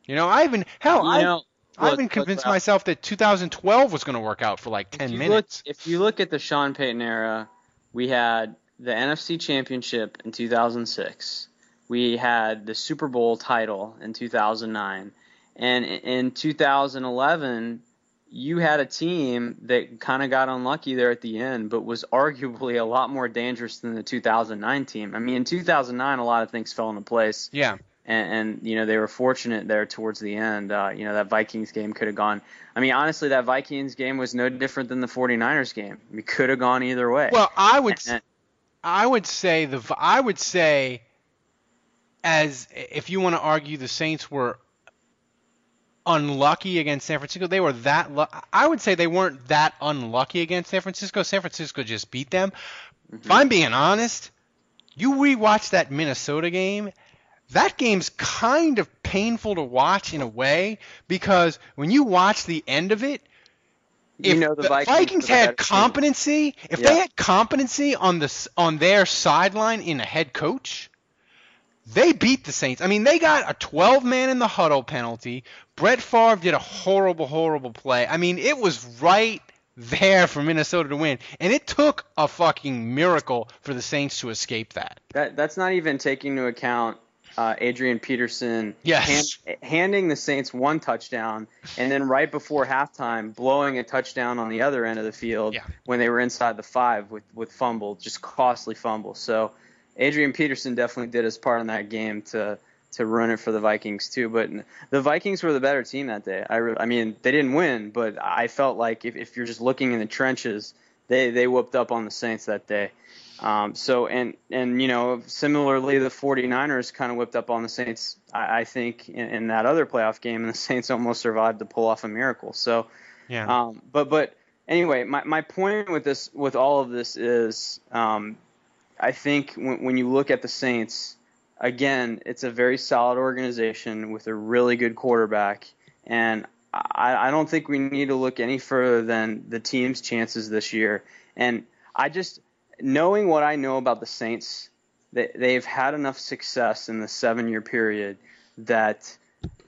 You know, I even hell, You I know, I've look- been look, convinced Ralph, myself that 2012 was going to work out for like 10 if minutes. Look, if you look at the Sean Payton era, we had the NFC Championship in 2006. We had the Super Bowl title in 2009. And in 2011, you had a team that kind of got unlucky there at the end, but was arguably a lot more dangerous than the 2009 team. I mean, in 2009, a lot of things fell into place yeah. and, and you know they were fortunate there towards the end. Uh, you know that Vikings game could have gone. I mean, honestly, that Vikings game was no different than the 49ers game. We could have gone either way. Well, I would And- I would say the I would say as if you want to argue the Saints were unlucky against San Francisco, they were that lu- I would say they weren't that unlucky against San Francisco. San Francisco just beat them. Mm-hmm. If I'm being honest, you rewatch that Minnesota game, that game's kind of painful to watch in a way because when you watch the end of it, You if know the the Vikings had better team. competency, if Yeah. they had competency on the on their sideline in a head coach, they beat the Saints. I mean, they got a 12 man in the huddle penalty. Brett Favre did a horrible, horrible play. I mean, it was right there for Minnesota to win, and it took a fucking miracle for the Saints to escape that. That that's not even taking into account uh, Adrian Peterson Yes. hand, handing the Saints one touchdown, and then right before halftime blowing a touchdown on the other end of the field Yeah. when they were inside the five with with fumble, just costly fumble. So Adrian Peterson definitely did his part in that game to to ruin it for the Vikings too. But the Vikings were the better team that day. I, re- I mean they didn't win, but I felt like if, if you're just looking in the trenches, they they whooped up on the Saints that day. Um, so and and you know similarly the 49ers kind of whipped up on the Saints I, I think in, in that other playoff game and the Saints almost survived to pull off a miracle. So Yeah. um, but but anyway my, my point with this with all of this is um, I think when, when you look at the Saints again it's a very solid organization with a really good quarterback and I, I don't think we need to look any further than the team's chances this year and I just knowing what I know about the Saints, they, they've had enough success in the seven year period that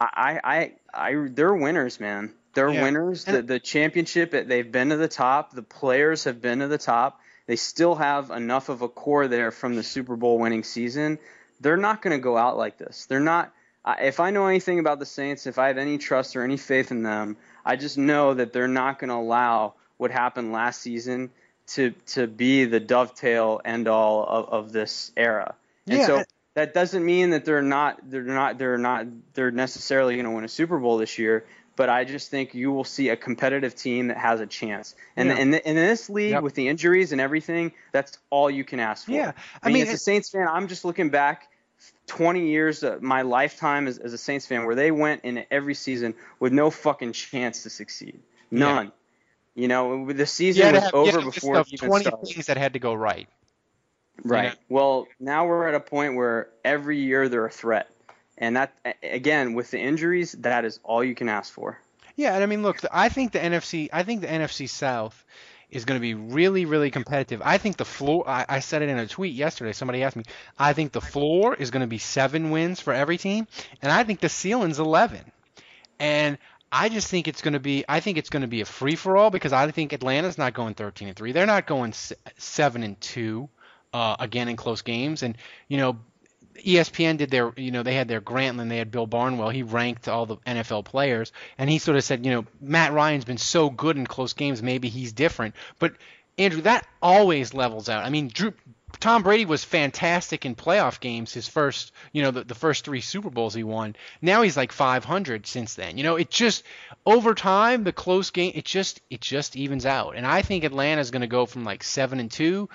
I, I, I, they're winners, man. They're Yeah. winners. The, the championship, they've been to the top. The players have been to the top. They still have enough of a core there from the Super Bowl winning season. They're not going to go out like this. They're not. I- If I know anything about the Saints, if I have any trust or any faith in them, I just know that they're not going to allow what happened last season to to be the dovetail end all of, of this era. And Yeah, so that doesn't mean that they're not they're not they're not they're necessarily going to win a Super Bowl this year. But I just think you will see a competitive team that has a chance. And Yeah. in, in this league, Yep. with the injuries and everything, that's all you can ask for. Yeah, I, I mean, mean, as a Saints fan, I'm just looking back 20 years of my lifetime as, as a Saints fan where they went in every season with no fucking chance to succeed. None. You know, the season was have, over before it even 20 started. things that had to go right. Right. know? Well, now we're at a point where every year they're a threat. And that, again, with the injuries, that is all you can ask for. Yeah, and I mean, look, I think the NFC, I think the NFC South is going to be really, really competitive. I think the floor. I, I said it in a tweet yesterday. Somebody asked me. I think the floor is going to be seven wins for every team, and I think the ceiling's eleven. And I just think it's going to be. I think it's going to be a free for all because I think Atlanta's not going 13 and three. They're not going seven and two uh, again in close games. And you know, ESPN did their, you know, they had their Grantland, they had Bill Barnwell. He ranked all the NFL players, and he sort of said, you know, Matt Ryan's been so good in close games, maybe he's different. But Andrew, that always levels out. I mean, Drew, Tom Brady was fantastic in playoff games. His first, you know, the, the first three Super Bowls he won. Now he's like 500 since then. You know, it just over time the close game, it just it just evens out. And I think Atlanta's going to go from like seven and two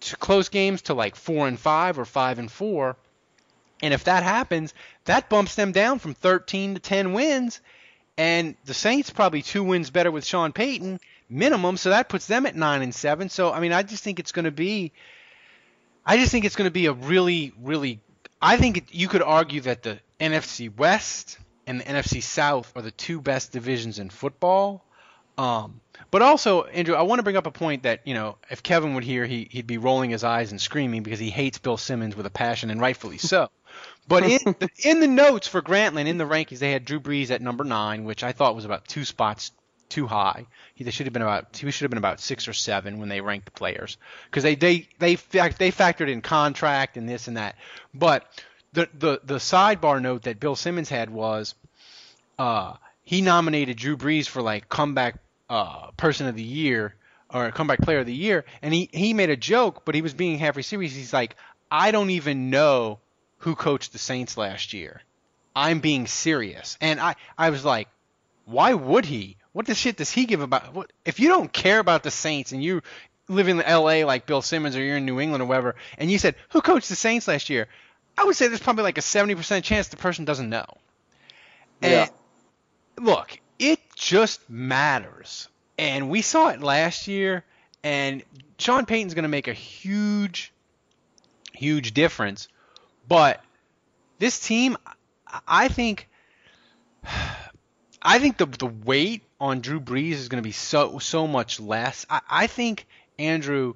to close games to like four and five or five and four. And if that happens, that bumps them down from 13 to 10 wins. And the Saints probably two wins better with Sean Payton minimum, so that puts them at nine and seven. So I mean, I just think it's going to be, I just think it's going to be a really, really. I think it, you could argue that the NFC West and the NFC South are the two best divisions in football. Um, but also, Andrew, I want to bring up a point that you know, if Kevin would hear, he he'd be rolling his eyes and screaming because he hates Bill Simmons with a passion, and rightfully so. But in the, in the notes for Grantland, in the rankings, they had Drew Brees at number nine, which I thought was about two spots too high. He they should have been about he should have been about six or seven when they ranked the players because they they they they factored in contract and this and that. But the the the sidebar note that Bill Simmons had was uh, he nominated Drew Brees for like comeback uh, person of the year or comeback player of the year, and he he made a joke, but he was being half serious. He's like, I don't even know who coached the Saints last year. I'm being serious, and I I was like, why would he? What the shit does he give about? What if you don't care about the Saints and you live in L.A. like Bill Simmons or you're in New England or whatever, and you said who coached the Saints last year? I would say there's probably like a 70% chance the person doesn't know. Yeah. And look, it just matters. And we saw it last year, and Sean Payton's going to make a huge, huge difference. But this team, I, think I think the the weight on Drew Brees is going to be so so much less. I, I think Andrew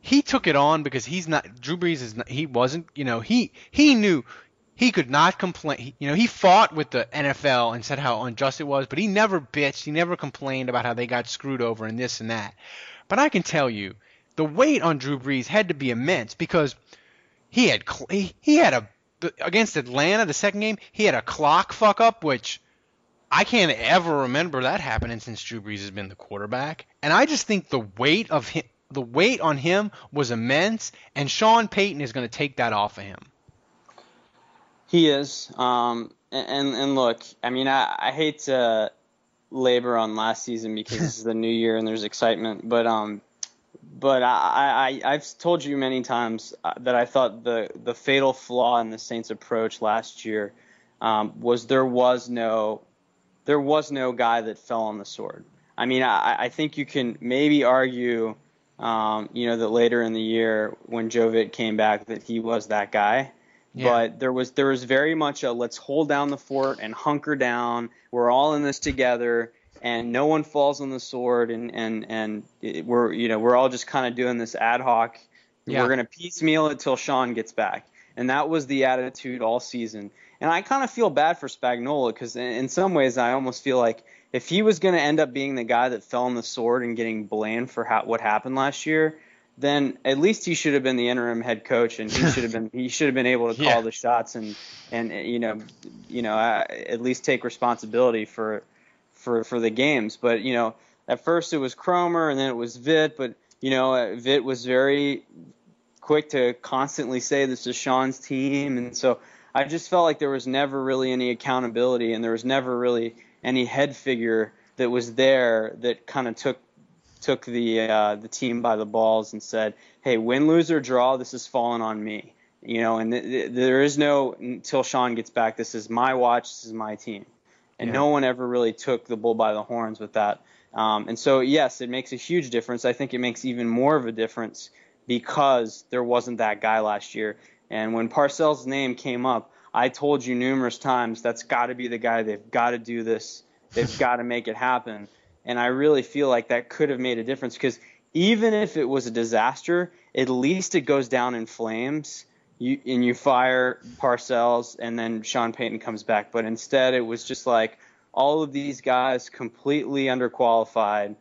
he took it on because he's not Drew Brees is not, he wasn't you know he he knew he could not complain. He, you know, he fought with the NFL and said how unjust it was, but he never bitched. He never complained about how they got screwed over and this and that. But I can tell you, the weight on Drew Brees had to be immense because he had he, he had a against Atlanta the second game he had a clock fuck up which I can't ever remember that happening since Drew Brees has been the quarterback. And I just think the weight of him the weight on him was immense, and Sean Payton is going to take that off of him. He is. Um, and, and look, I mean, I, I hate to labor on last season because it's the new year and there's excitement, but um, but I, I I've told you many times uh, that I thought the the fatal flaw in the Saints' approach last year um, was there was no there was no guy that fell on the sword. I mean, I, I think you can maybe argue, um, you know, that later in the year when Joe Vitt came back that he was that guy. Yeah. But there was there was very much a let's hold down the fort and hunker down. We're all in this together, and no one falls on the sword, and and and it, we're you know we're all just kind of doing this ad hoc. Yeah. We're gonna piecemeal it till Sean gets back, and that was the attitude all season. And I kind of feel bad for Spagnuolo because in some ways I almost feel like if he was going to end up being the guy that fell on the sword and getting blamed for how, what happened last year, then at least he should have been the interim head coach and he should have been he should have been able to call yeah. the shots and and you know you know uh, at least take responsibility for for for the games but you know at first it was Kromer and then it was Vitt. but you know uh, Vitt was very quick to constantly say this is Sean's team and so I just felt like there was never really any accountability and there was never really any head figure that was there that kind of took took the uh, the team by the balls and said, "Hey, win, lose or draw, this is falling on me." You know, and th- th- there is no until Sean gets back. This is my watch. This is my team, and yeah. no one ever really took the bull by the horns with that. Um, and so, yes, it makes a huge difference. I think it makes even more of a difference because there wasn't that guy last year. And when Parcells' name came up, I told you numerous times that's got to be the guy. They've got to do this. They've got to make it happen. And I really feel like that could have made a difference because even if it was a disaster, at least it goes down in flames. You, and you fire Parcells, and then Sean Payton comes back. But instead, it was just like all of these guys completely underqualified,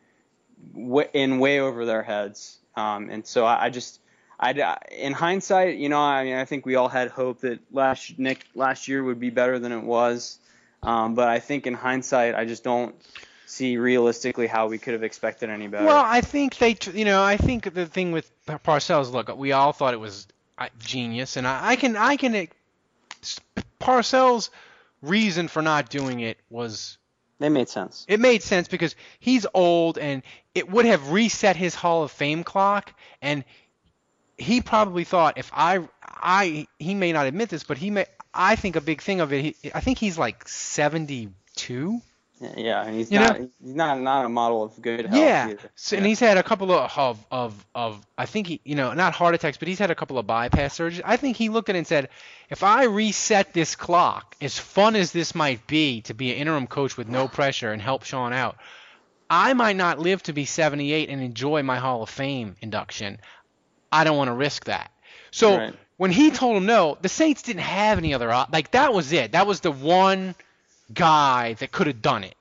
in way over their heads. Um, and so I, I just, I, in hindsight, you know, I mean, I think we all had hope that last Nick last year would be better than it was. Um, but I think in hindsight, I just don't see realistically how we could have expected any better. Well, I think they, you know, I think the thing with Parcells, look, we all thought it was genius, and I, I can, I can, it, Parcells' reason for not doing it was. It made sense. It made sense because he's old, and it would have reset his Hall of Fame clock, and he probably thought if I, I, he may not admit this, but he may. I think a big thing of it. He, I think he's like 72 yeah, and he's you not know? he's not not a model of good health. Yeah, so, and he's had a couple of, of of of I think he you know not heart attacks, but he's had a couple of bypass surgeries. I think he looked at it and said, if I reset this clock, as fun as this might be to be an interim coach with no pressure and help Sean out, I might not live to be 78 and enjoy my Hall of Fame induction. I don't want to risk that. So right. when he told him no, the Saints didn't have any other op- like that was it. That was the one guy that could have done it.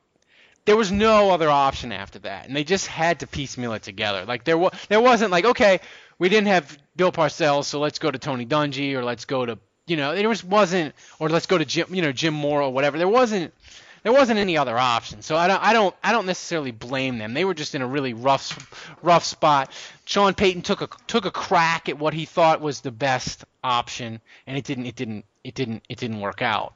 There was no other option after that, and they just had to piecemeal it together. Like there was, there wasn't like okay, we didn't have Bill Parcells, so let's go to Tony Dungy or let's go to you know there just wasn't or let's go to Jim you know Jim Mora or whatever. There wasn't there wasn't any other option. So I don't I don't I don't necessarily blame them. They were just in a really rough rough spot. Sean Payton took a took a crack at what he thought was the best option, and it didn't it didn't it didn't it didn't work out.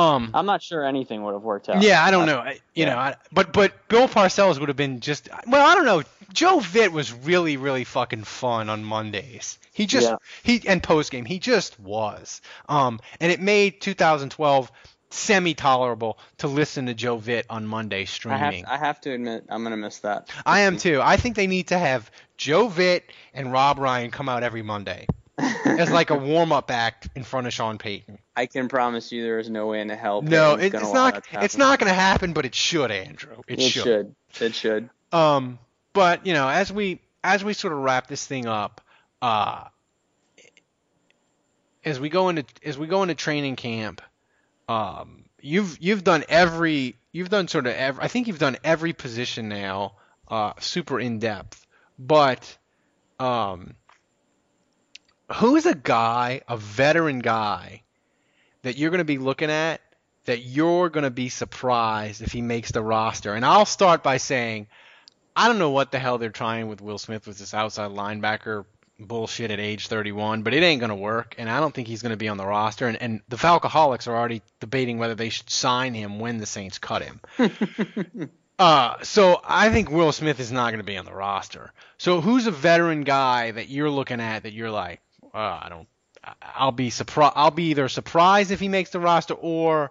Um, I'm not sure anything would have worked out. Yeah, I don't know. I, you yeah. know, I, but but Bill Parcells would have been just well, I don't know. Joe Vitt was really really fucking fun on Mondays. He just yeah. he and post game he just was. Um, and it made 2012 semi tolerable to listen to Joe Vitt on Monday streaming. I have, I have to admit, I'm gonna miss that. I am too. I think they need to have Joe Vitt and Rob Ryan come out every Monday. As like a warm up act in front of Sean Payton. I can promise you there is no way in hell. No, it, it's not. It's not going to happen, but it should, Andrew. It, It should. It should. Um, but you know, as we as we sort of wrap this thing up, uh, as we go into as we go into training camp, um, you've you've done every you've done sort of every, I think you've done every position now, uh, super in depth. But, um, who's a guy, a veteran guy, that you're going to be looking at that you're going to be surprised if he makes the roster? And I'll start by saying, I don't know what the hell they're trying with Will Smith with this outside linebacker bullshit at age 31, but it ain't going to work, and I don't think he's going to be on the roster. And, and the Falcoholics are already debating whether they should sign him when the Saints cut him. uh, so I think Will Smith is not going to be on the roster. So who's a veteran guy that you're looking at that you're like, uh, I don't, I'll be surprised. I'll be either surprised if he makes the roster or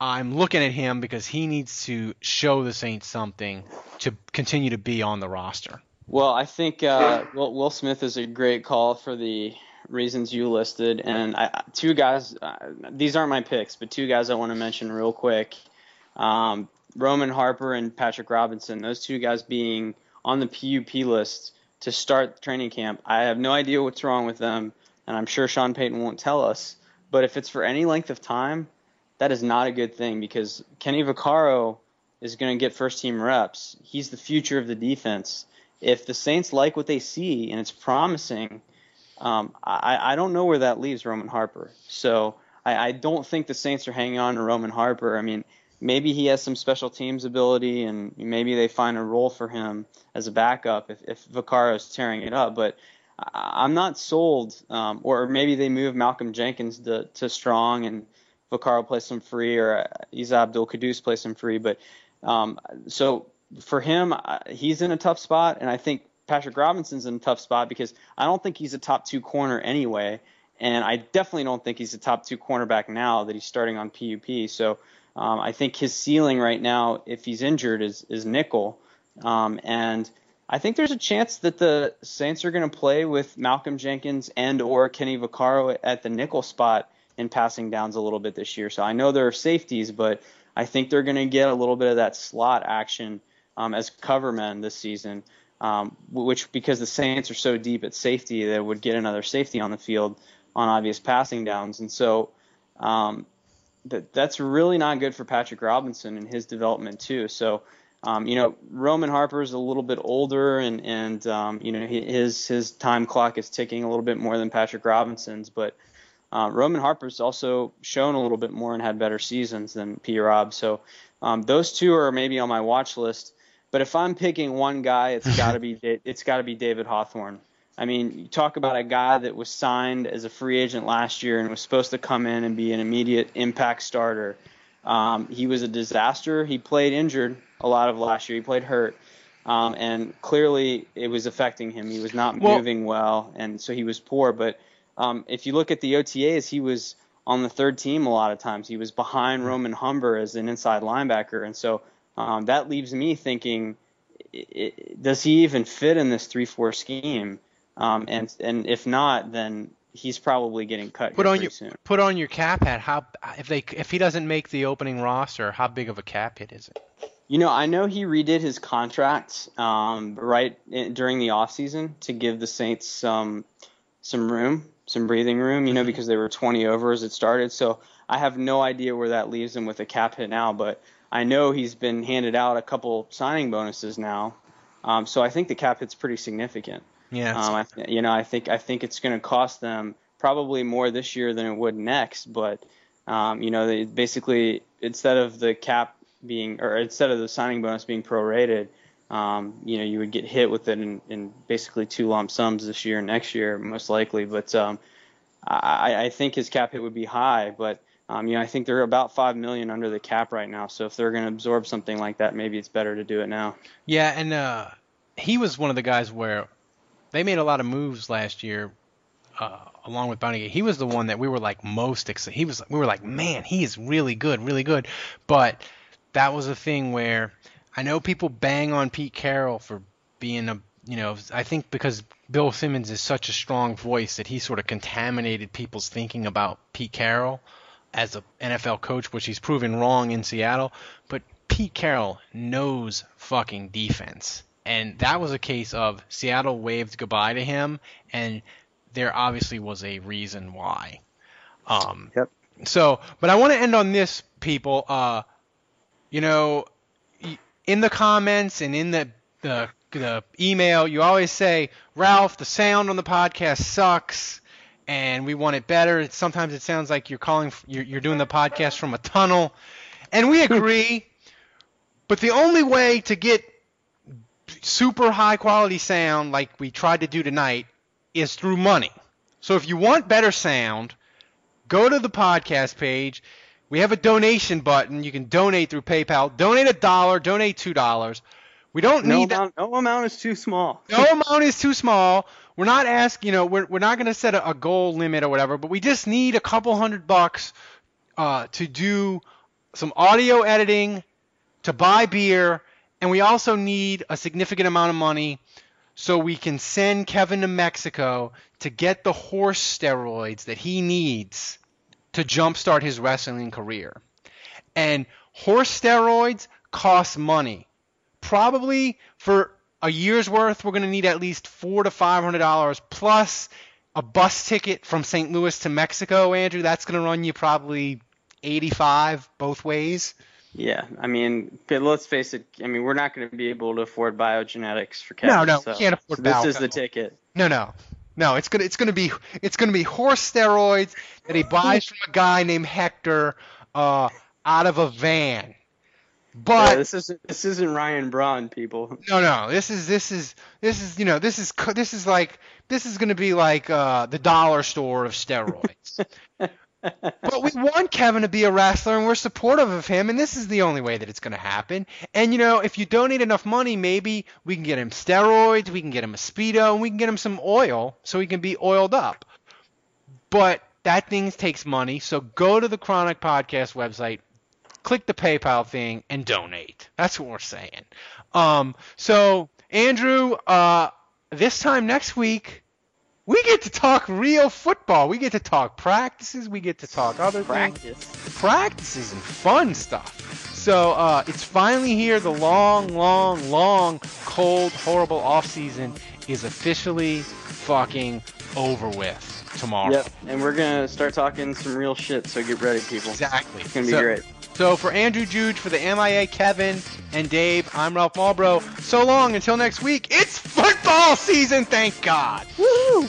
I'm looking at him because he needs to show the Saints something to continue to be on the roster. Well, I think uh, Will, Will Smith is a great call for the reasons you listed, and I, two guys. Uh, these aren't my picks, but two guys I want to mention real quick: um, Roman Harper and Patrick Robinson. Those two guys being on the PUP list to start training camp. I have no idea what's wrong with them, and I'm sure Sean Payton won't tell us. But if it's for any length of time, that is not a good thing because Kenny Vaccaro is going to get first team reps. He's the future of the defense. If the Saints like what they see and it's promising, um, I, I don't know where that leaves Roman Harper. So I, I don't think the Saints are hanging on to Roman Harper. I mean, maybe he has some special teams ability and maybe they find a role for him as a backup if, if is tearing it up. But I'm not sold. Um, or maybe they move Malcolm Jenkins to, to strong and Vaccaro plays some free, or uh, Isa Abdul-Quddus plays some free. But um, so for him, uh, he's in a tough spot, and I think Patrick Robinson's in a tough spot because I don't think he's a top two corner anyway, and I definitely don't think he's a top two cornerback now that he's starting on PUP. So um, I think his ceiling right now, if he's injured, is is nickel, um, and I think there's a chance that the Saints are going to play with Malcolm Jenkins and or Kenny Vaccaro at the nickel spot in passing downs a little bit this year. So I know there are safeties, but I think they're going to get a little bit of that slot action um, as cover men this season, um, which because the Saints are so deep at safety, they would get another safety on the field on obvious passing downs, and so um, that that's really not good for Patrick Robinson and his development too. So. Um, you know, Roman Harper's a little bit older, and and um, you know his his time clock is ticking a little bit more than Patrick Robinson's, but uh, Roman Harper's also shown a little bit more and had better seasons than P. Rob. So um, those two are maybe on my watch list. But if I'm picking one guy, it's got to be it's got to be David Hawthorne. I mean, you talk about a guy that was signed as a free agent last year and was supposed to come in and be an immediate impact starter. Um, he was a disaster. He played injured a lot of last year. He played hurt. Um, and clearly it was affecting him. He was not Well- moving well, and so he was poor. But um, if you look at the OTAs, he was on the third team a lot of times. He was behind Ramon Humber as an inside linebacker, and so um, that leaves me thinking, does he even fit in this three-four scheme? Um, and and if not, then he's probably getting cut Put on your soon. put on your cap hat. How if they if he doesn't make the opening roster, how big of a cap hit is it? You know, I know he redid his contract um, right in, during the offseason to give the Saints some some room, some breathing room. You know, because they were 20 over as it started. So I have no idea where that leaves him with a cap hit now. But I know he's been handed out a couple signing bonuses now. Um, so I think the cap hit's pretty significant. Yeah. Um, I, th- you know, I think I think it's going to cost them probably more this year than it would next. But um, you know, they basically instead of the cap being or instead of the signing bonus being prorated, um, you know, you would get hit with it in, in basically two lump sums this year and next year, most likely. But um, I, I think his cap hit would be high, but um, you know, I think they're about five million under the cap right now. So if they're going to absorb something like that, maybe it's better to do it now. Yeah, and uh, he was one of the guys where they made a lot of moves last year, uh, along with Bountygate. He was the one that we were like most excited. He was we were like, man, he is really good, really good. But that was a thing where I know people bang on Pete Carroll for being a you know, I think because Bill Simmons is such a strong voice that he sort of contaminated people's thinking about Pete Carroll as a NFL coach, which he's proven wrong in Seattle. But Pete Carroll knows fucking defense. And that was a case of Seattle waved goodbye to him, and there obviously was a reason why. Um, Yep. So, but I want to end on this, people. Uh, you know, in the comments and in the the the email, you always say, Ralph, the sound on the podcast sucks, and we want it better. Sometimes it sounds like you're calling, you're, you're doing the podcast from a tunnel, and we agree. but the only way to get super high quality sound like we tried to do tonight is through money. So if you want better sound, go to the podcast page. We have a donation button. You can donate through PayPal. Donate a dollar, donate two dollars. We don't No need that. amount, no amount is too small. No amount is too small. We're not asking, you know, we're, we're not going to set a, a goal limit or whatever, but we just need a couple hundred bucks uh, to do some audio editing, to buy beer, and we also need a significant amount of money so we can send Kevin to Mexico to get the horse steroids that he needs to jumpstart his wrestling career. And horse steroids cost money probably for a year's worth, we're going to need at least four to five hundred dollars plus a bus ticket from St. Louis to Mexico. Andrew, that's going to run you probably eighty-five both ways. Yeah, I mean, but let's face it. I mean, we're not going to be able to afford Biogenesis for Kevin. No, no, so, we can't afford so This is the ticket. No, no, no. It's gonna it's gonna be it's gonna be horse steroids that he buys from a guy named Hector uh, out of a van. But Yeah, this isn't this isn't Ryan Braun, people. No, no. This is this is this is you know this is this is like this is going to be like uh, the dollar store of steroids. but we want Kevin to be a wrestler, and we're supportive of him, and this is the only way that it's going to happen. And you know, if you donate enough money, maybe we can get him steroids, we can get him a speedo, and we can get him some oil so he can be oiled up. But that thing takes money, so go to the Chronic Podcast website, click the PayPal thing and donate. That's what we're saying. Um, so Andrew, uh, this time next week, we get to talk real football. We get to talk practices. We get to talk other things. Practice. Practices and fun stuff. So uh, it's finally here. The long, long, long, cold, horrible off season is officially fucking over with tomorrow. Yep, and we're gonna start talking some real shit. So get ready, people. Exactly. It's gonna be So- great. So for Andrew Juge, for the MIA Kevin and Dave, I'm Ralph Marlboro. So long until next week. It's football season, thank God. Woo!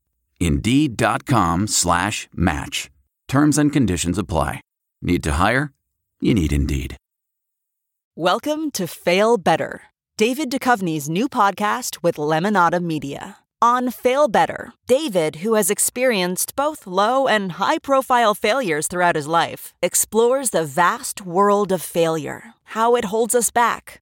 Indeed.com slash match. Terms and conditions apply. Need to hire? You need Indeed. Welcome to Fail Better, David Duchovny's new podcast with Lemonada Media. On Fail Better, David, who has experienced both low and high profile failures throughout his life, explores the vast world of failure, how it holds us back,